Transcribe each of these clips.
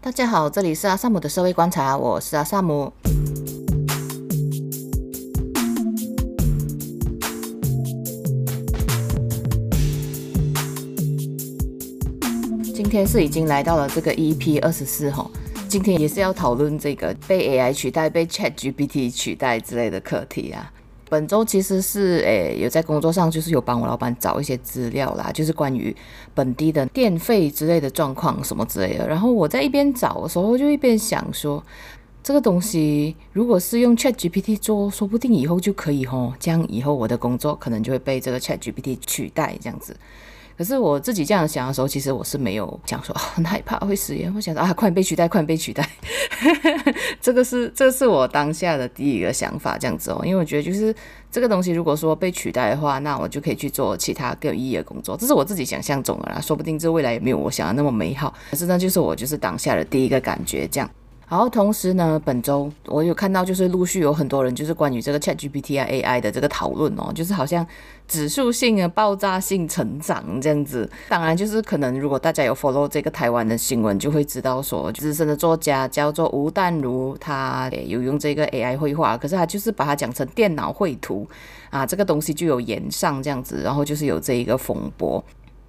大家好，这里是阿萨姆的社会观察，我是阿萨姆。今天是已经来到了这个 EP 二十四号，今天也是要讨论这个被 AI 取代、被 ChatGPT 取代之类的课题啊。本周其实是诶有在工作上，就是有帮我老板找一些资料啦，就是关于本地的电费之类的状况什么之类的。然后我在一边找的时候，就一边想说，这个东西如果是用 ChatGPT 做，说不定以后就可以吼，这样以后我的工作可能就会被这个 ChatGPT 取代这样子。可是我自己这样想的时候，其实我是没有讲说很害怕会失业。我想说啊，快点被取代，快点被取代。这个是这是我当下的第一个想法，这样子哦。因为我觉得就是这个东西，如果说被取代的话，那我就可以去做其他更有意义的工作。这是我自己想象中的啦，说不定这未来也没有我想的那么美好。可是那就是我就是当下的第一个感觉，这样。然后同时呢，本周我有看到，就是陆续有很多人就是关于这个 ChatGPT 啊 AI 的这个讨论哦，就是好像指数性的爆炸性成长这样子。当然，就是可能如果大家有 follow 这个台湾的新闻，就会知道说，资深的作家叫做吴淡如，他有用这个 AI 绘画，可是他就是把它讲成电脑绘图啊，这个东西就有延上这样子，然后就是有这一个风波，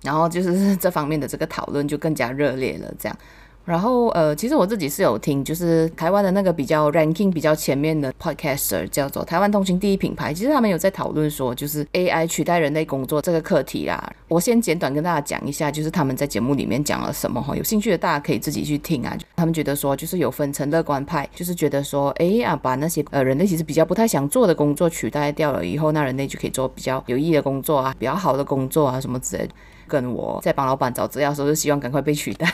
然后就是这方面的这个讨论就更加热烈了，这样。然后呃，其实我自己是有听，就是台湾的那个比较 ranking 比较前面的 podcaster 叫做台湾通勤第一品牌，其实他们有在讨论说，就是 AI 取代人类工作这个课题啦。我先简短跟大家讲一下，就是他们在节目里面讲了什么哈，有兴趣的大家可以自己去听啊。他们觉得说，就是有分成乐观派，就是觉得说，哎呀，把那些呃人类其实比较不太想做的工作取代掉了以后，那人类就可以做比较有意义的工作啊，比较好的工作啊什么之类的。跟我在帮老板找资料的时候，就希望赶快被取代，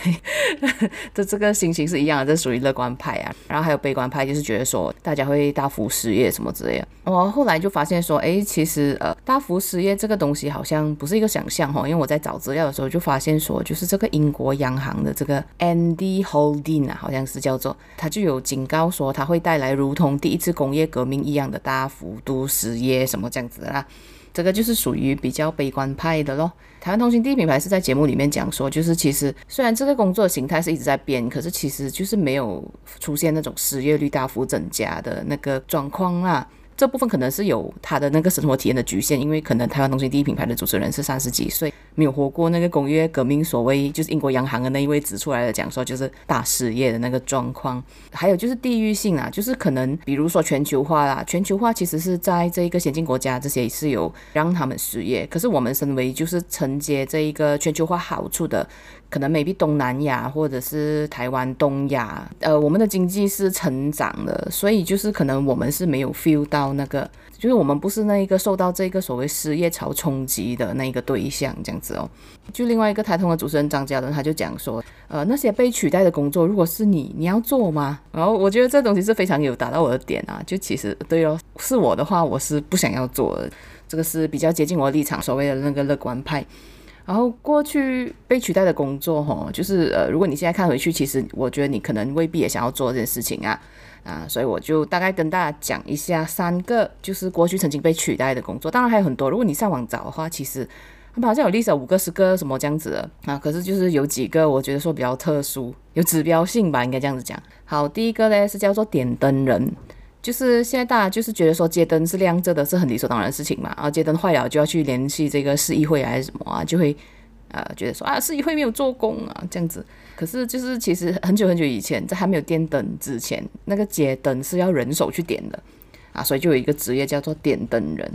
这这个心情是一样的，这属于乐观派啊。然后还有悲观派，就是觉得说大家会大幅失业什么之类的。我后来就发现说，哎，其实呃，大幅失业这个东西好像不是一个想象哈，因为我在找资料的时候就发现说，就是这个英国央行的这个 Andy Holding 啊，好像是叫做，他就有警告说，它会带来如同第一次工业革命一样的大幅度失业什么这样子的啦。这个就是属于比较悲观派的咯。台湾通讯第一品牌是在节目里面讲说，就是其实虽然这个工作形态是一直在变，可是其实就是没有出现那种失业率大幅增加的那个状况啦。这部分可能是有他的那个生活体验的局限，因为可能台湾通勤第一品牌的主持人是三十几岁，没有活过那个工业革命，所谓就是英国央行的那一位指出来的讲说，就是大失业的那个状况。还有就是地域性啊，就是可能比如说全球化啦，全球化其实是在这一个先进国家这些是有让他们失业，可是我们身为就是承接这一个全球化好处的。可能 maybe 东南亚或者是台湾、东亚，呃，我们的经济是成长的，所以就是可能我们是没有 feel 到那个，就是我们不是那一个受到这个所谓失业潮冲击的那个对象，这样子哦。就另外一个台通的主持人张嘉伦，他就讲说，呃，那些被取代的工作，如果是你，你要做吗？然后我觉得这东西是非常有打到我的点啊，就其实对哦，是我的话，我是不想要做的，这个是比较接近我立场，所谓的那个乐观派。然后过去被取代的工作，哈，就是呃，如果你现在看回去，其实我觉得你可能未必也想要做这件事情啊，啊，所以我就大概跟大家讲一下三个，就是过去曾经被取代的工作。当然还有很多，如果你上网找的话，其实他们好像有历史五个、十个什么这样子的啊。可是就是有几个，我觉得说比较特殊，有指标性吧，应该这样子讲。好，第一个呢是叫做点灯人。就是现在大家就是觉得说街灯是亮着的，是很理所当然的事情嘛。然后街灯坏了就要去联系这个市议会还是什么啊，就会呃觉得说啊市议会没有做工啊这样子。可是就是其实很久很久以前，在还没有电灯之前，那个街灯是要人手去点的啊，所以就有一个职业叫做点灯人。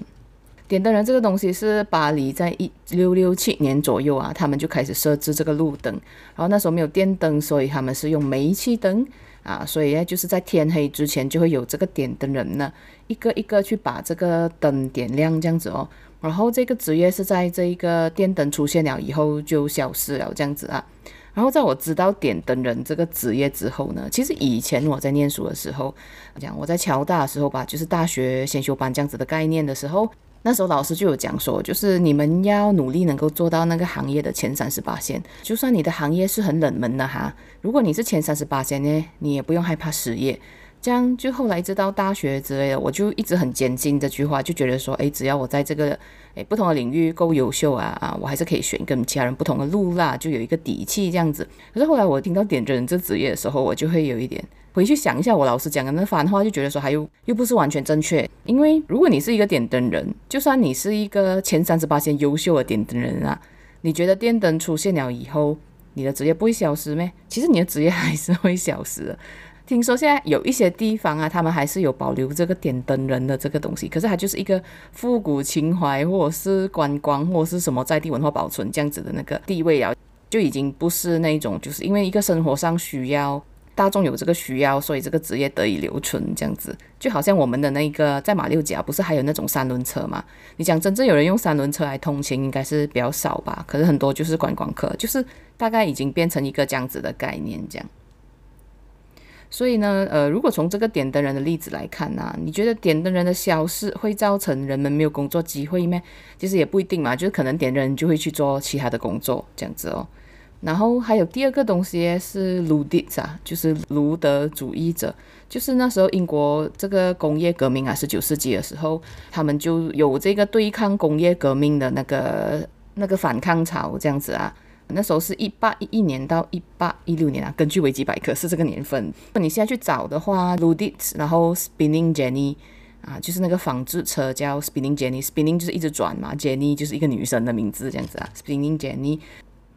点灯人这个东西是巴黎在一六六七年左右啊，他们就开始设置这个路灯，然后那时候没有电灯，所以他们是用煤气灯。啊，所以呢，就是在天黑之前就会有这个点灯人呢，一个一个去把这个灯点亮这样子哦。然后这个职业是在这一个电灯出现了以后就消失了这样子啊。然后在我知道点灯人这个职业之后呢，其实以前我在念书的时候，讲我在侨大的时候吧，就是大学先修班这样子的概念的时候。那时候老师就有讲说，就是你们要努力能够做到那个行业的前三十八线，就算你的行业是很冷门的哈，如果你是前三十八线呢，你也不用害怕失业。这样就后来直到大学之类的，我就一直很坚信这句话，就觉得说，诶，只要我在这个诶不同的领域够优秀啊啊，我还是可以选跟其他人不同的路啦，就有一个底气这样子。可是后来我听到点灯人这职业的时候，我就会有一点回去想一下我老师讲的那番话，就觉得说还有又不是完全正确。因为如果你是一个点灯人，就算你是一个前三十八线优秀的点灯人啊，你觉得电灯出现了以后，你的职业不会消失咩？其实你的职业还是会消失。听说现在有一些地方啊，他们还是有保留这个点灯人的这个东西，可是它就是一个复古情怀，或者是观光，或者是什么在地文化保存这样子的那个地位啊，就已经不是那种，就是因为一个生活上需要，大众有这个需要，所以这个职业得以留存这样子。就好像我们的那个在马六甲，不是还有那种三轮车吗？你讲真正有人用三轮车来通勤，应该是比较少吧？可是很多就是观光客，就是大概已经变成一个这样子的概念这样。所以呢，呃，如果从这个点灯人的例子来看呢，你觉得点灯人的消失会造成人们没有工作机会吗？其实也不一定嘛，就是可能点灯人就会去做其他的工作这样子哦。然后还有第二个东西是卢迪啥，就是卢德主义者，就是那时候英国这个工业革命啊，十九世纪的时候，他们就有这个对抗工业革命的那个那个反抗潮这样子啊。那时候是一八一一年到一八一六年啊，根据维基百科是这个年份。你现在去找的话，Ludit，然后 Spinning Jenny 啊，就是那个纺织车叫 Spinning Jenny，Spinning 就是一直转嘛，Jenny 就是一个女生的名字这样子啊，Spinning Jenny。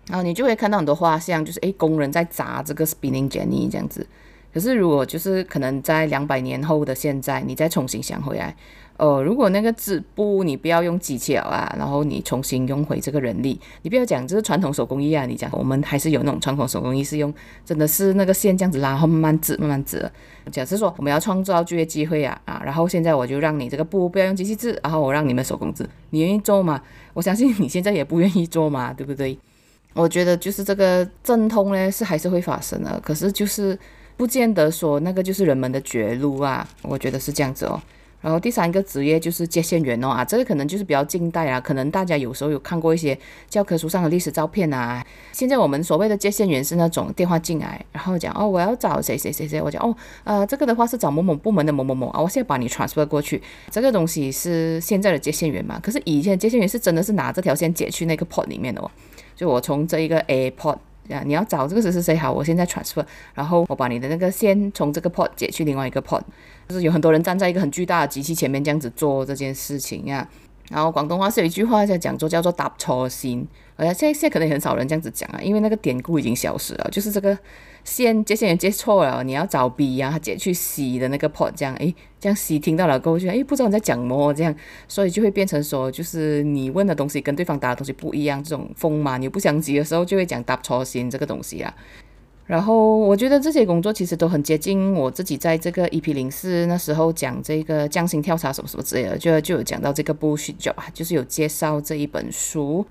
然后你就会看到很多画像，就是诶，工人在砸这个 Spinning Jenny 这样子。可是如果就是可能在两百年后的现在，你再重新想回来。哦，如果那个织布你不要用机器啊，然后你重新用回这个人力，你不要讲这是传统手工艺啊，你讲我们还是有那种传统手工艺是用真的是那个线这样子拉，然后慢慢织慢慢织。假设说我们要创造就业机会啊啊，然后现在我就让你这个布不要用机器织，然后我让你们手工织，你愿意做吗？我相信你现在也不愿意做嘛，对不对？我觉得就是这个阵痛呢是还是会发生的，可是就是不见得说那个就是人们的绝路啊，我觉得是这样子哦。然后第三个职业就是接线员哦啊，这个可能就是比较近代啊，可能大家有时候有看过一些教科书上的历史照片啊。现在我们所谓的接线员是那种电话进来，然后讲哦，我要找谁谁谁谁，我讲哦，呃，这个的话是找某某部门的某某某啊，我现在把你 transfer 过去。这个东西是现在的接线员嘛？可是以前接线员是真的是拿这条线接去那个 port 里面的哦，就我从这一个 A port。呀，你要找这个谁谁谁好，我现在 transfer，然后我把你的那个线从这个 port 解去另外一个 port，就是有很多人站在一个很巨大的机器前面这样子做这件事情呀。然后广东话是有一句话在讲做叫做搭错心，而且现在现在可能很少人这样子讲啊，因为那个典故已经消失了，就是这个。线接线员接错了，你要找 B 啊，他接去 C 的那个 port，这样，诶，这样 C 听到了过后就，诶，不知道你在讲什么，这样，所以就会变成说，就是你问的东西跟对方答的东西不一样，这种风马牛不相及的时候，就会讲搭错线这个东西啊。然后我觉得这些工作其实都很接近我自己在这个 EP 零四那时候讲这个降薪跳槽什么什么之类的，就就有讲到这个 bullshit job，就是有介绍这一本书。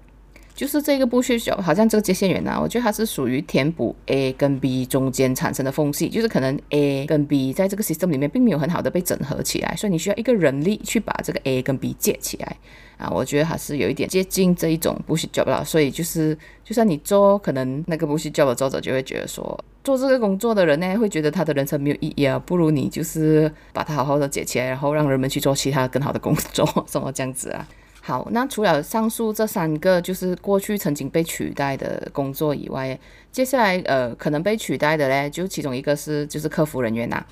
就是这个不需要，好像这个接线员啊，我觉得它是属于填补 A 跟 B 中间产生的缝隙，就是可能 A 跟 B 在这个 system 里面并没有很好的被整合起来，所以你需要一个人力去把这个 A 跟 B 接起来啊。我觉得还是有一点接近这一种 bullshit job 了，所以就是就算你做，可能那个 bullshit job 的作者就会觉得说，做这个工作的人呢，会觉得他的人生没有意义啊，不如你就是把它好好的接起来，然后让人们去做其他更好的工作，什么这样子啊。好，那除了上述这三个就是过去曾经被取代的工作以外，接下来呃可能被取代的嘞，就其中一个是就是客服人员呐，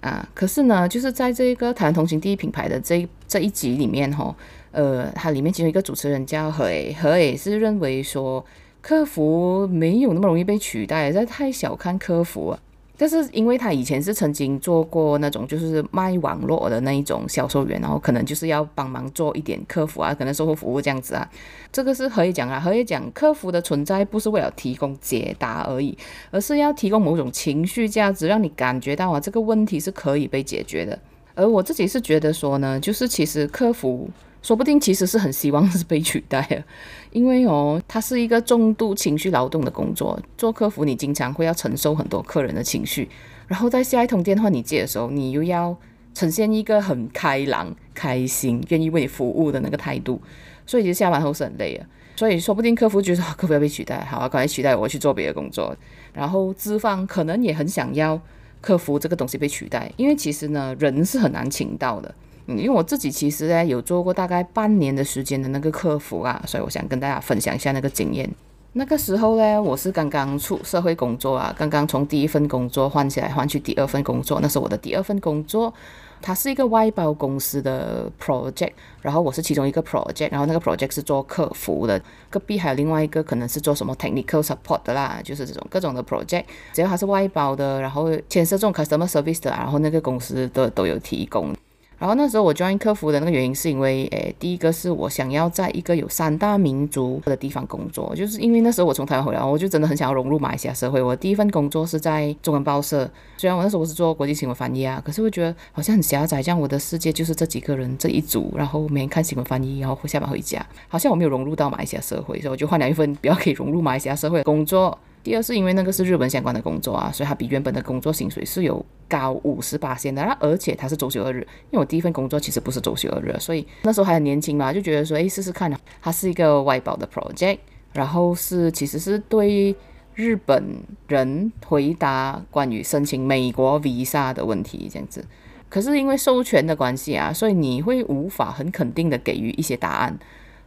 啊，可是呢，就是在这个台湾同行第一品牌的这这一集里面哈，呃，它里面其中一个主持人叫何诶何诶是认为说客服没有那么容易被取代，这太小看客服了。但是因为他以前是曾经做过那种就是卖网络的那一种销售员，然后可能就是要帮忙做一点客服啊，可能售后服务这样子啊。这个是可以讲啊，可以讲客服的存在不是为了提供解答而已，而是要提供某种情绪价值，让你感觉到啊这个问题是可以被解决的。而我自己是觉得说呢，就是其实客服。说不定其实是很希望是被取代的，因为哦，它是一个重度情绪劳动的工作。做客服，你经常会要承受很多客人的情绪，然后在下一通电话你接的时候，你又要呈现一个很开朗、开心、愿意为你服务的那个态度，所以其实下班后是很累的。所以说不定客服觉得客服要被取代，好啊，赶快取代我去做别的工作。然后资方可能也很想要客服这个东西被取代，因为其实呢，人是很难请到的。因为我自己其实呢有做过大概半年的时间的那个客服啊，所以我想跟大家分享一下那个经验。那个时候呢，我是刚刚出社会工作啊，刚刚从第一份工作换起来换去第二份工作，那是我的第二份工作。它是一个外包公司的 project，然后我是其中一个 project，然后那个 project 是做客服的，隔壁还有另外一个可能是做什么 technical support 的啦，就是这种各种的 project，只要它是外包的，然后牵涉这种 customer service 的，然后那个公司都都有提供。然后那时候我 join 客服的那个原因是因为，诶，第一个是我想要在一个有三大民族的地方工作，就是因为那时候我从台湾回来，我就真的很想要融入马来西亚社会。我第一份工作是在中文报社，虽然我那时候我是做国际新闻翻译啊，可是我觉得好像很狭窄，这样我的世界就是这几个人这一组，然后每天看新闻翻译，然后下班回家，好像我没有融入到马来西亚社会，所以我就换了一份比较可以融入马来西亚社会的工作。第二是因为那个是日本相关的工作啊，所以它比原本的工作薪水是有高五十八仙的，而且它是周休二日。因为我第一份工作其实不是周休二日，所以那时候还很年轻嘛，就觉得说，哎，试试看啊。它是一个外包的 project，然后是其实是对日本人回答关于申请美国 visa 的问题这样子。可是因为授权的关系啊，所以你会无法很肯定的给予一些答案，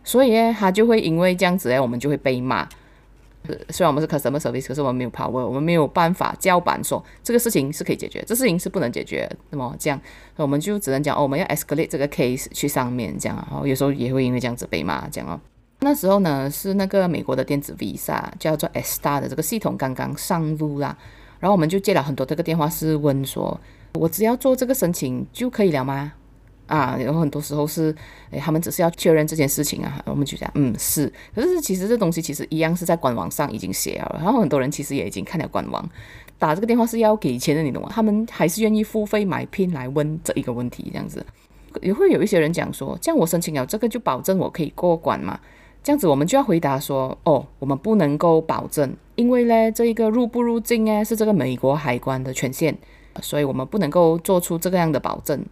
所以呢，他就会因为这样子，哎，我们就会被骂。虽然我们是 customer service，可是我们没有 power，我们没有办法叫板说这个事情是可以解决，这事情是不能解决。那么这样，我们就只能讲哦，我们要 escalate 这个 case 去上面，这样。然后有时候也会因为这样子被骂，这样哦。那时候呢，是那个美国的电子 visa 叫做 ESTA 的这个系统刚刚上路啦，然后我们就接了很多这个电话，是问说，我只要做这个申请就可以了吗？啊，有很多时候是，诶，他们只是要确认这件事情啊，我们就讲，嗯，是。可是其实这东西其实一样是在官网上已经写了，然后很多人其实也已经看了官网，打这个电话是要给钱的，你懂吗？他们还是愿意付费买 PIN 来问这一个问题，这样子。也会有一些人讲说，这样我申请了这个就保证我可以过关嘛？这样子我们就要回答说，哦，我们不能够保证，因为呢，这一个入不入境呢是这个美国海关的权限，所以我们不能够做出这个样的保证。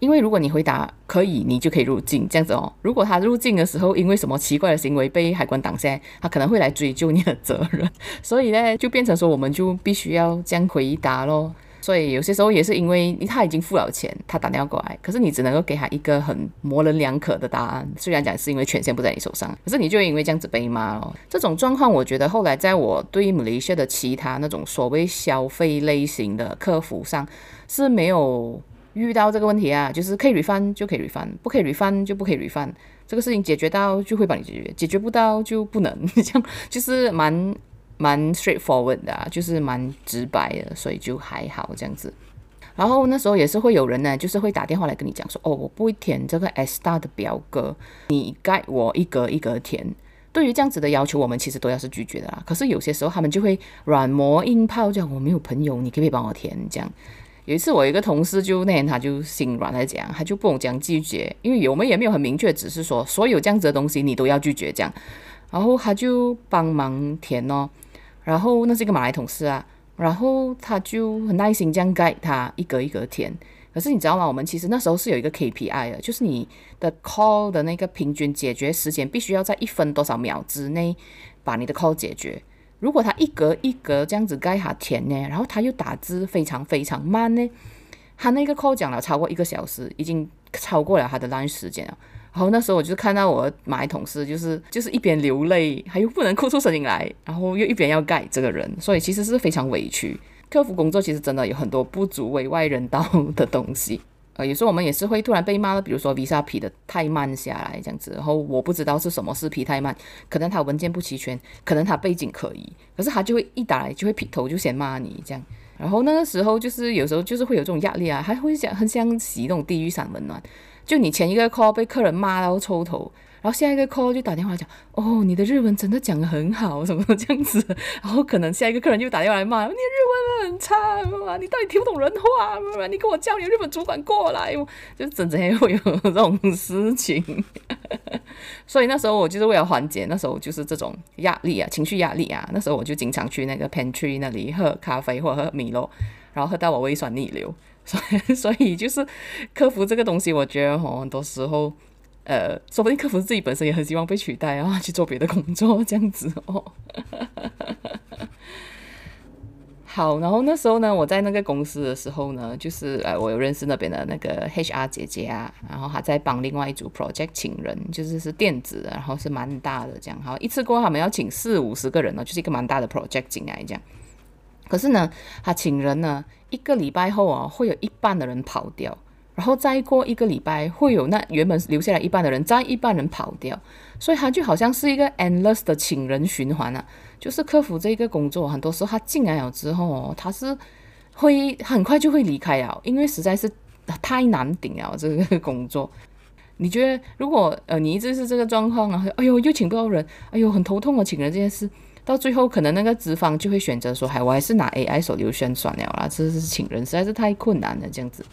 因为如果你回答可以，你就可以入境这样子哦。如果他入境的时候因为什么奇怪的行为被海关挡下，他可能会来追究你的责任。所以呢，就变成说我们就必须要这样回答咯。所以有些时候也是因为他已经付了钱，他打电话过来，可是你只能够给他一个很模棱两可的答案。虽然讲是因为权限不在你手上，可是你就因为这样子被骂哦。这种状况，我觉得后来在我对马来西亚的其他那种所谓消费类型的客服上是没有。遇到这个问题啊，就是可以 refund 就可以 refund，不可以 refund 就不可以 refund。这个事情解决到就会帮你解决，解决不到就不能。这样就是蛮蛮 straightforward 的啊，就是蛮直白的，所以就还好这样子。然后那时候也是会有人呢，就是会打电话来跟你讲说，哦，我不会填这个 ESTA 的表格，你盖我一格一格填。对于这样子的要求，我们其实都要是拒绝的啦。可是有些时候他们就会软磨硬泡，这样我没有朋友，你可不可以帮我填这样。有一次，我一个同事就那天他就心软来讲，他就不懂讲拒绝，因为我们也没有很明确，只是说所有这样子的东西你都要拒绝这样，然后他就帮忙填哦，然后那是一个马来同事啊，然后他就很耐心这样 guide 他一格一格填，可是你知道吗？我们其实那时候是有一个 KPI 的，就是你的 call 的那个平均解决时间必须要在一分多少秒之内把你的 call 解决。如果他一格一格这样子盖下填呢，然后他又打字非常非常慢呢，他那个 call 讲了超过一个小时，已经超过了他的 lunch 时间了。然后那时候我就看到我马来同事就是就是一边流泪，还又不能哭出声音来，然后又一边要盖这个人，所以其实是非常委屈。客服工作其实真的有很多不足为外人道的东西。呃，有时候我们也是会突然被骂了，比如说 Visa 批的太慢下来这样子，然后我不知道是什么事批太慢，可能他文件不齐全，可能他背景可疑，可是他就会一打来就会劈头就先骂你这样，然后那个时候就是有时候就是会有这种压力啊，还会想很想洗那种地狱散温暖，就你前一个 call 被客人骂到抽头。然后下一个 call 就打电话讲，哦，你的日文真的讲得很好，什么这样子。然后可能下一个客人就打电话来骂，你日文很差，你到底听不懂人话，你跟我叫你日本主管过来，就整整会有这种事情。所以那时候我就是为了缓解，那时候就是这种压力啊，情绪压力啊，那时候我就经常去那个 pantry 那里喝咖啡或者喝米露，然后喝到我胃酸逆流。所以，所以就是克服这个东西，我觉得哦，很多时候。呃，说不定客服自己本身也很希望被取代啊，去做别的工作这样子哦。好，然后那时候呢，我在那个公司的时候呢，就是呃，我有认识那边的那个 HR 姐姐啊，然后她在帮另外一组 project 请人，就是是电子的，然后是蛮大的这样，好，一次过他们要请四五十个人呢，就是一个蛮大的 project 进来这样。可是呢，他请人呢，一个礼拜后啊，会有一半的人跑掉。然后再过一个礼拜，会有那原本留下来一半的人，再一半人跑掉，所以他就好像是一个 endless 的请人循环啊。就是客服这一个工作，很多时候他进来了之后，他是会很快就会离开了，因为实在是太难顶了这个工作。你觉得如果呃你一直是这个状况啊，哎呦又请不到人，哎呦很头痛啊，请人这件事，到最后可能那个资方就会选择说，哎我还是拿 AI 手流宣算了啦，这是请人实在是太困难了这样子。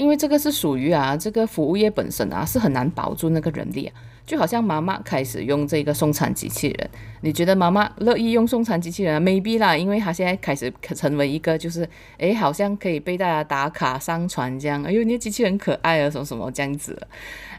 因为这个是属于啊，这个服务业本身啊是很难保住那个人力啊，就好像妈妈开始用这个送餐机器人，你觉得妈妈乐意用送餐机器人啊？Maybe 啦，因为她现在开始成为一个就是，诶，好像可以被大家打卡上传这样，哎呦，你的机器人可爱啊，什么什么这样子。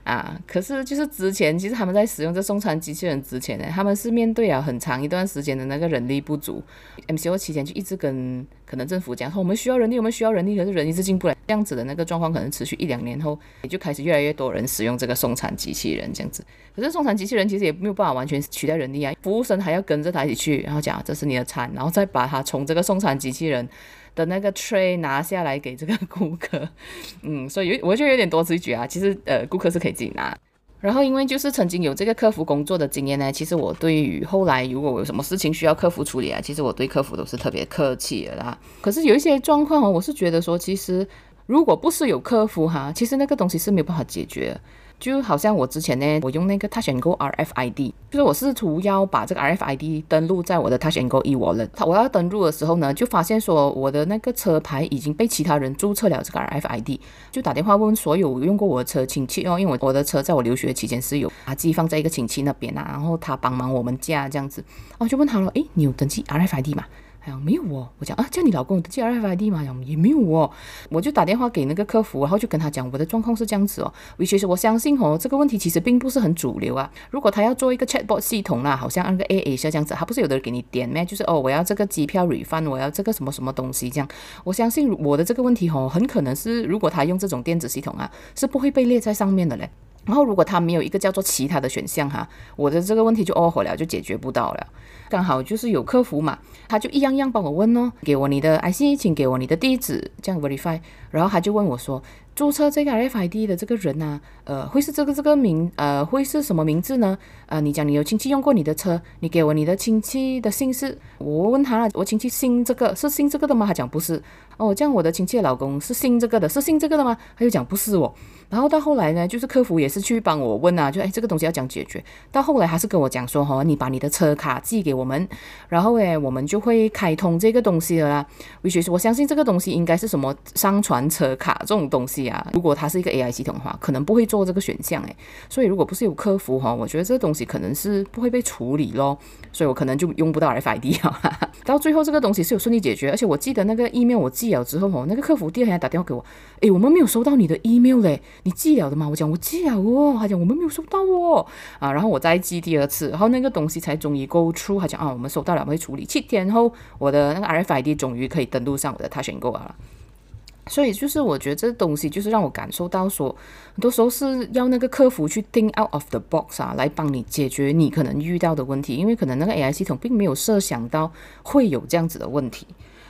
啊，可是就是之前，其实他们在使用这送餐机器人之前呢，他们是面对了很长一段时间的那个人力不足。MCO 期间就一直跟可能政府讲说，我们需要人力，我们需要人力，可是人一直进不来，这样子的那个状况可能持续一两年后，也就开始越来越多人使用这个送餐机器人这样子。可是送餐机器人其实也没有办法完全取代人力啊，服务生还要跟着他一起去，然后讲这是你的餐，然后再把它从这个送餐机器人的那个 tray 拿下来给这个顾客，嗯，所以我觉得有点多此一举啊。其实呃，顾客是可以自己拿。然后因为就是曾经有这个客服工作的经验呢，其实我对于后来如果我有什么事情需要客服处理啊，其实我对客服都是特别客气的啦。可是有一些状况哦，我是觉得说，其实如果不是有客服哈，其实那个东西是没有办法解决。就好像我之前呢，我用那个 Touch 'n Go RFID，就是我试图要把这个 RFID 登录在我的 Touch 'n Go e-wallet。我要登录的时候呢，就发现说我的那个车牌已经被其他人注册了这个 RFID，就打电话问所有用过我的车亲戚哦，因为我我的车在我留学期间是有啊寄放在一个亲戚那边啊，然后他帮忙我们家这样子，我就问他了，诶，你有登记 RFID 吗？哎呀，没有哦。我讲啊，叫你老公有登记 RFID 吗？也没有哦。我就打电话给那个客服，然后就跟他讲我的状况是这样子哦。其实我相信哦，这个问题其实并不是很主流啊。如果他要做一个 chatbot 系统啦，好像那个 A A 是这样子，他不是有的人给你点咩？就是哦，我要这个机票 refund，我要这个什么什么东西这样。我相信我的这个问题哦，很可能是如果他用这种电子系统啊，是不会被列在上面的嘞。然后如果他没有一个叫做其他的选项哈，我的这个问题就 over 了，就解决不到了。刚好就是有客服嘛，他就一样样帮我问哦，给我你的 IC，请给我你的地址，这样 verify。然后他就问我说，注册这个 RFID 的这个人啊，呃，会是这个这个名，呃，会是什么名字呢？呃，你讲你有亲戚用过你的车，你给我你的亲戚的姓氏。我问他了，我亲戚姓这个，是姓这个的吗？他讲不是。哦，这样我的亲戚的老公是姓这个的，是姓这个的吗？他就讲不是哦。然后到后来呢，就是客服也是去帮我问啊，就哎，这个东西要讲解决。到后来还是跟我讲说，哈、哦，你把你的车卡寄给我们，然后诶，我们就会开通这个东西了啦。which 我相信这个东西应该是什么上传车卡这种东西。啊如果它是一个 AI 系统的话，可能不会做这个选项诶。所以如果不是有客服哈，我觉得这个东西可能是不会被处理咯。所以我可能就用不到 RFID 啊。到最后这个东西是有顺利解决，而且我记得那个 email 我寄了之后哦，那个客服第二天打电话给我，诶，我们没有收到你的 email 嘞，你寄了的吗？我讲我寄了哦，他讲我们没有收到哦，啊，然后我再寄第二次，然后那个东西才终于 go through，他讲啊，我们收到了，我们会处理。七天后，我的那个 RFID 终于可以登录上我的 Touch 'n Go 了。所以就是我觉得这东西就是让我感受到说，很多时候是要那个客服去 think out of the box 啊，来帮你解决你可能遇到的问题，因为可能那个 AI 系统并没有设想到会有这样子的问题。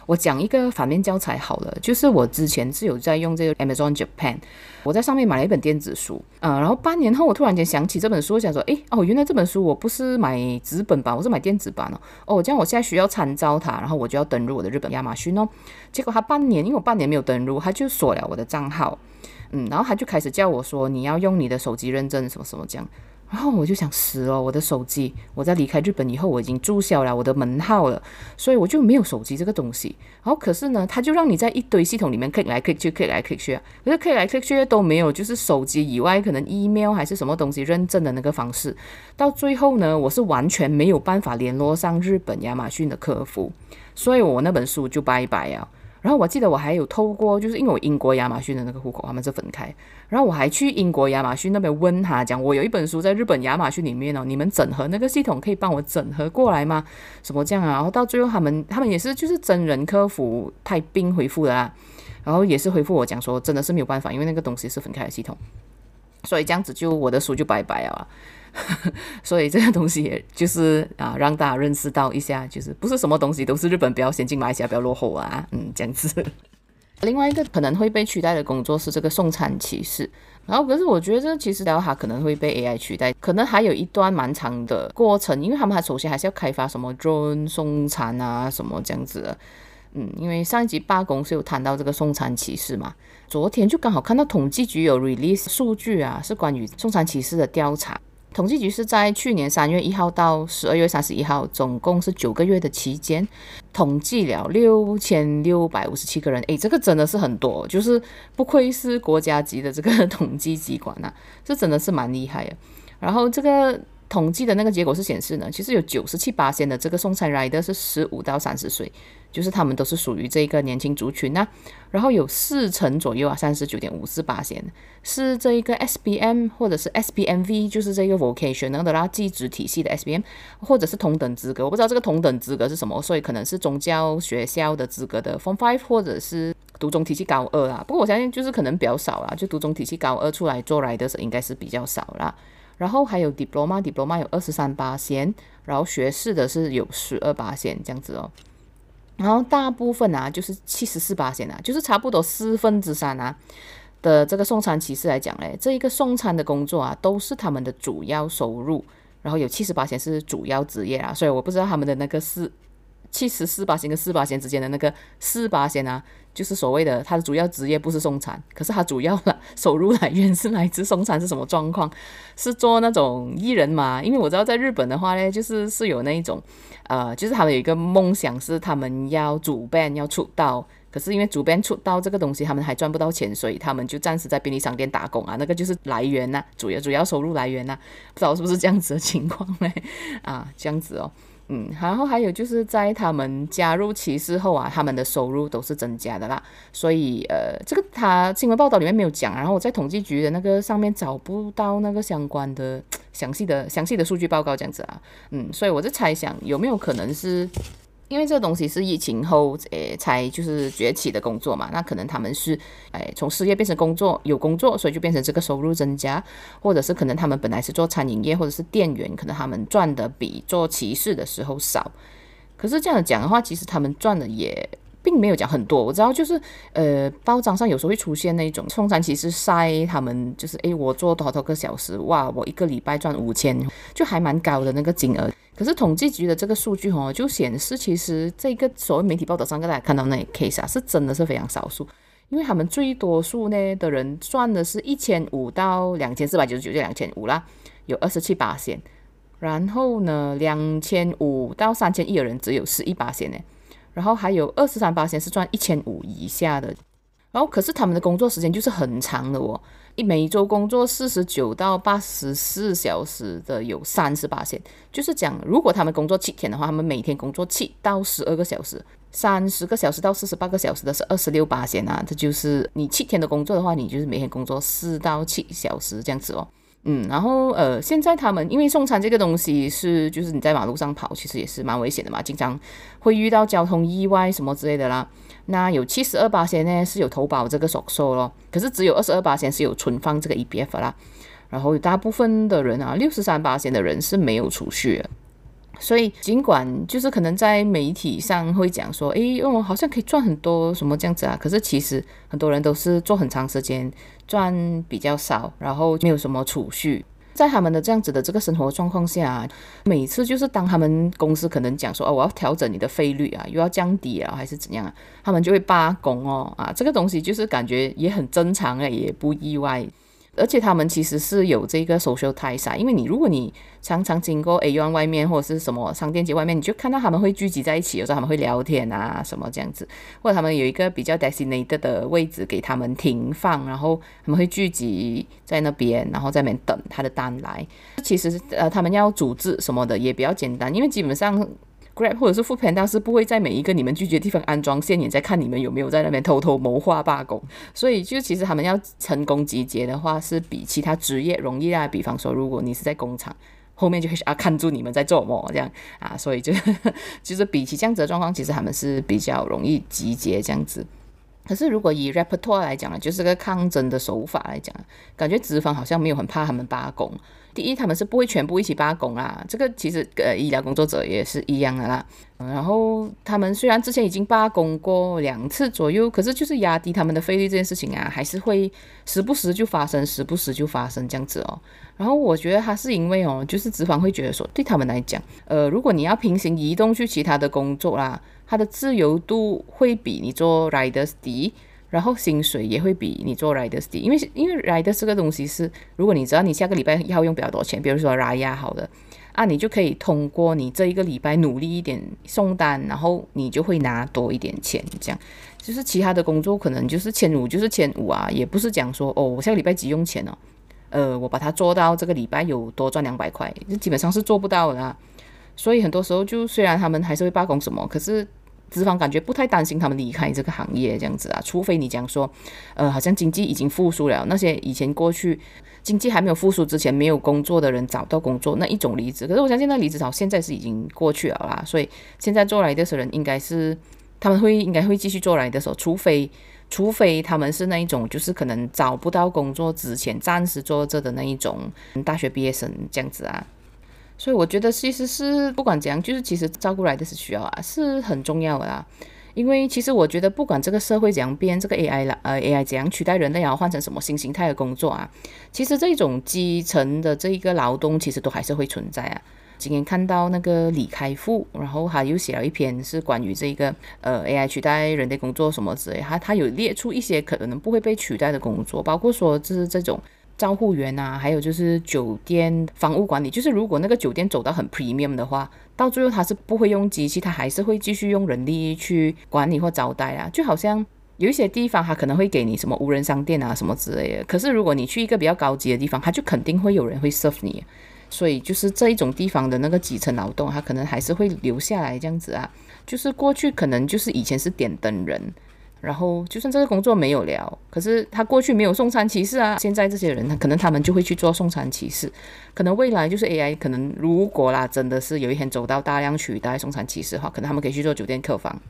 我讲一个反面教材好了，就是我之前是有在用这个 Amazon Japan，我在上面买了一本电子书，啊、呃，然后半年后我突然间想起这本书，想说，诶，哦，原来这本书我不是买纸本版，我是买电子版哦，哦，这样我现在需要参照它，然后我就要登入我的日本亚马逊哦，结果他半年，因为我半年没有登入，他就锁了我的账号，嗯，然后他就开始叫我说，你要用你的手机认证什么什么这样。然后我就想死了，我的手机，我在离开日本以后，我已经注销了我的门号了，所以我就没有手机这个东西。然后可是呢，他就让你在一堆系统里面 click 来 click 去，click 来 click 去，可是 click 来 click 去都没有，就是手机以外可能 email 还是什么东西认证的那个方式。到最后呢，我是完全没有办法联络上日本亚马逊的客服，所以我那本书就拜拜啊。然后我记得我还有透过，就是因为我英国亚马逊的那个户口他们是分开，然后我还去英国亚马逊那边问他，讲我有一本书在日本亚马逊里面哦，你们整合那个系统可以帮我整合过来吗？什么这样啊？然后到最后他们他们也是就是真人客服派兵回复的啦，然后也是回复我讲说真的是没有办法，因为那个东西是分开的系统，所以这样子就我的书就拜拜了。所以这个东西也就是啊，让大家认识到一下，就是不是什么东西都是日本比较先进，马来西亚比较落后啊，嗯，这样子。另外一个可能会被取代的工作是这个送餐骑士，然后可是我觉得这其实聊哈可能会被 AI 取代，可能还有一段蛮长的过程，因为他们还首先还是要开发什么 drone 送餐啊什么这样子的，嗯，因为上一集罢工是有谈到这个送餐骑士嘛，昨天就刚好看到统计局有 release 数据啊，是关于送餐骑士的调查。统计局是在去年三月一号到十二月三十一号，总共是九个月的期间，统计了六千六百五十七个人。诶，这个真的是很多，就是不愧是国家级的这个 统计机关呐、啊，这真的是蛮厉害的。然后这个。统计的那个结果是显示呢，其实有九十七巴仙的这个送餐 rider 是十五到三十岁，就是他们都是属于这个年轻族群呐。然后有四成左右啊，三十九点五四巴仙是这一个 SBM 或者是 SBMV，就是这个 vocational 的啦，技职体系的 SBM，或者是同等资格。我不知道这个同等资格是什么，所以可能是宗教学校的资格的 Form Five，或者是读中体系高二啦。不过我相信就是可能比较少啦，就读中体系高二出来做 rider 的应该是比较少啦。然后还有 diploma，diploma 有二十三八仙，然后学士的是有十二八仙这样子哦。然后大部分啊，就是七十四八仙啊，就是差不多四分之三啊的这个送餐骑士来讲嘞，这一个送餐的工作啊，都是他们的主要收入。然后有七十八仙是主要职业啊，所以我不知道他们的那个四。七十四八仙跟四八仙之间的那个四八仙啊，就是所谓的他的主要职业不是送餐，可是他主要的收入来源是来自送餐是什么状况？是做那种艺人嘛？因为我知道在日本的话呢，就是是有那一种，呃，就是他们有一个梦想是他们要主办要出道，可是因为主办出道这个东西他们还赚不到钱，所以他们就暂时在便利商店打工啊，那个就是来源呐、主要主要收入来源呐、不知道是不是这样子的情况嘞？啊，这样子哦。嗯，然后还有就是在他们加入骑士后啊，他们的收入都是增加的啦。所以呃，这个他新闻报道里面没有讲，然后我在统计局的那个上面找不到那个相关的详细的详细的数据报告这样子啊。嗯，所以我在猜想有没有可能是。因为这个东西是疫情后诶才就是崛起的工作嘛，那可能他们是诶从失业变成工作，有工作，所以就变成这个收入增加，或者是可能他们本来是做餐饮业或者是店员，可能他们赚的比做骑士的时候少。可是这样讲的话，其实他们赚的也并没有讲很多。我知道就是呃包装上有时候会出现那种通常其实晒他们就是诶我做多少多个小时，哇，我一个礼拜赚五千，就还蛮高的那个金额。可是统计局的这个数据哦，就显示其实这个所谓媒体报道上跟大家看到那 case 啊，是真的是非常少数，因为他们最多数呢的人赚的是一千五到两千四百九十九，就两千五啦，有二十七巴仙，然后呢两千五到三千一的人只有十一巴仙呢，然后还有二十三八线是赚一千五以下的，然后可是他们的工作时间就是很长的哦。一每周工作四十九到八十四小时的有三十巴仙，就是讲如果他们工作七天的话，他们每天工作七到十二个小时，三十个小时到四十八个小时的是二十六巴仙啊，这就是你七天的工作的话，你就是每天工作四到七小时这样子哦。嗯，然后呃，现在他们因为送餐这个东西是就是你在马路上跑，其实也是蛮危险的嘛，经常会遇到交通意外什么之类的啦。那有七十二八仙呢是有投保这个手术咯，可是只有二十二八仙是有存放这个 EBF 啦。然后大部分的人啊，六十三八仙的人是没有储蓄的。所以尽管就是可能在媒体上会讲说，诶，我好像可以赚很多什么这样子啊，可是其实很多人都是做很长时间，赚比较少，然后没有什么储蓄。在他们的这样子的这个生活状况下，每次就是当他们公司可能讲说哦，我要调整你的费率啊，又要降低啊，还是怎样啊，他们就会罢工哦啊，这个东西就是感觉也很正常啊，也不意外。而且他们其实是有这个 social ties，因为你如果你常常经过 AEON 外面或者是什么商店街外面，你就看到他们会聚集在一起，有时候他们会聊天啊什么这样子，或者他们有一个比较 designated 的位置给他们停放，然后他们会聚集在那边，然后在那边等他的单来。其实呃，他们要组织什么的也比较简单，因为基本上。或者是副频道是不会在每一个你们拒绝的地方安装线，也在看你们有没有在那边偷偷谋划罢工。所以就其实他们要成功集结的话，是比其他职业容易啊。比方说，如果你是在工厂，后面就会啊看住你们在做什么这样啊，所以就其 实比起这样子的状况，其实他们是比较容易集结这样子。可是，如果以 repertoire 来讲呢，就是个抗争的手法来讲，感觉资方好像没有很怕他们罢工。第一，他们是不会全部一起罢工啦，这个其实呃，医疗工作者也是一样的啦。然后他们虽然之前已经罢工过两次左右，可是就是压低他们的费率这件事情啊，还是会时不时就发生，时不时就发生这样子哦。然后我觉得他是因为哦，就是资方会觉得说，对他们来讲，呃，如果你要平行移动去其他的工作啦。他的自由度会比你做 riders 低，然后薪水也会比你做 riders 低，因为因为 riders 这个东西是，如果你知道你下个礼拜要用比较多钱，比如说 Raya 好的，啊，你就可以通过你这一个礼拜努力一点送单，然后你就会拿多一点钱，这样，就是其他的工作可能就是千五就是千五啊，也不是讲说哦，我下个礼拜急用钱哦，呃，我把它做到这个礼拜有多赚两百块，这基本上是做不到的，所以很多时候就虽然他们还是会罢工什么，可是。资方感觉不太担心他们离开这个行业这样子啊，除非你讲说，呃，好像经济已经复苏了，那些以前过去经济还没有复苏之前没有工作的人找到工作那一种离职，可是我相信那离职潮现在是已经过去了啦，所以现在做来的人应该是他们会应该会继续做来的时候，除非除非他们是那一种就是可能找不到工作之前暂时做着的那一种大学毕业生这样子啊。所以我觉得其实是不管怎样，就是其实照顾来的是需要啊，是很重要的啦。因为其实我觉得不管这个社会怎样变，这个 AI 了，呃，AI 怎样取代人类，然后换成什么新形态的工作啊，其实这种基层的这一个劳动其实都还是会存在啊。今天看到那个李开复，然后他又写了一篇是关于这个呃 AI 取代人类工作什么之类，他他有列出一些可能不会被取代的工作，包括说就是这种。招呼员啊，还有就是酒店房屋管理，就是如果那个酒店走到很 premium 的话，到最后他是不会用机器，他还是会继续用人力去管理或招待啊。就好像有一些地方，他可能会给你什么无人商店啊什么之类的，可是如果你去一个比较高级的地方，他就肯定会有人会 serve 你。所以就是这一种地方的那个基层劳动，他可能还是会留下来这样子啊。就是过去可能就是以前是点灯人。然后，就算这个工作没有了，可是他过去没有送餐骑士啊。现在这些人，他可能他们就会去做送餐骑士。可能未来就是 AI，可能如果啦，真的是有一天走到大量取代送餐骑士的话，可能他们可以去做酒店客房。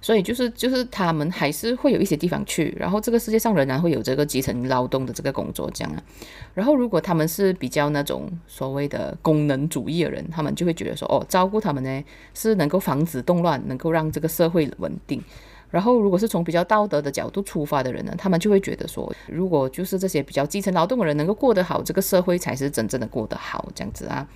所以就是就是他们还是会有一些地方去。然后这个世界上仍然会有这个基层劳动的这个工作这样啊。然后如果他们是比较那种所谓的功能主义的人，他们就会觉得说，哦，照顾他们呢是能够防止动乱，能够让这个社会稳定。然后，如果是从比较道德的角度出发的人呢，他们就会觉得说，如果就是这些比较基层劳动的人能够过得好，这个社会才是真正的过得好，这样子啊。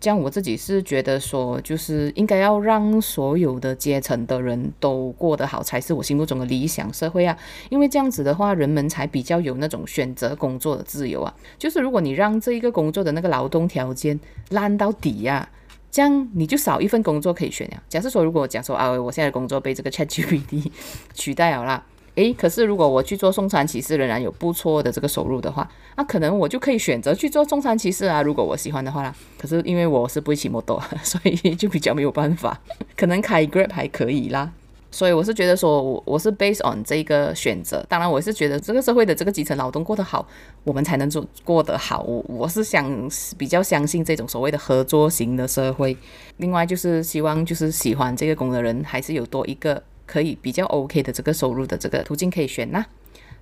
这样我自己是觉得说，就是应该要让所有的阶层的人都过得好，才是我心目中的理想社会啊。因为这样子的话，人们才比较有那种选择工作的自由啊。就是如果你让这一个工作的那个劳动条件烂到底呀、啊。这样你就少一份工作可以选呀。假设说，如果我讲说啊，我现在的工作被这个 ChatGPT 取代了啦，诶，可是如果我去做送餐骑士，仍然有不错的这个收入的话，那可能我就可以选择去做送餐骑士啊。如果我喜欢的话啦，可是因为我是不会骑摩托，所以就比较没有办法。可能开 Grab 还可以啦。所以我是觉得说，我我是 based on 这个选择。当然，我是觉得这个社会的这个基层劳动过得好，我们才能做过得好。我我是想比较相信这种所谓的合作型的社会。另外就是希望就是喜欢这个工的人，还是有多一个可以比较 OK 的这个收入的这个途径可以选呐。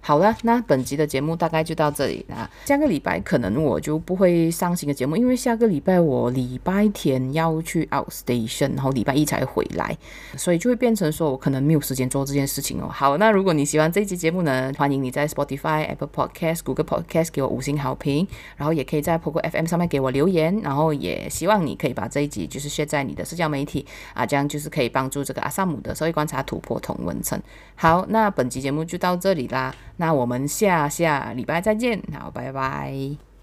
好了，那本集的节目大概就到这里啦。下个礼拜可能我就不会上新的节目，因为下个礼拜我礼拜天要去 outstation，然后礼拜一才回来，所以就会变成说我可能没有时间做这件事情哦。好，那如果你喜欢这一期节目呢，欢迎你在 Spotify、Apple Podcast、Google Podcast 给我五星好评，然后也可以在 Pogo FM 上面给我留言，然后也希望你可以把这一集就是 share 在你的社交媒体啊，这样就是可以帮助这个阿萨姆的社会观察突破同温层。好，那本集节目就到这里啦。那我们下下礼拜再见，好，拜拜。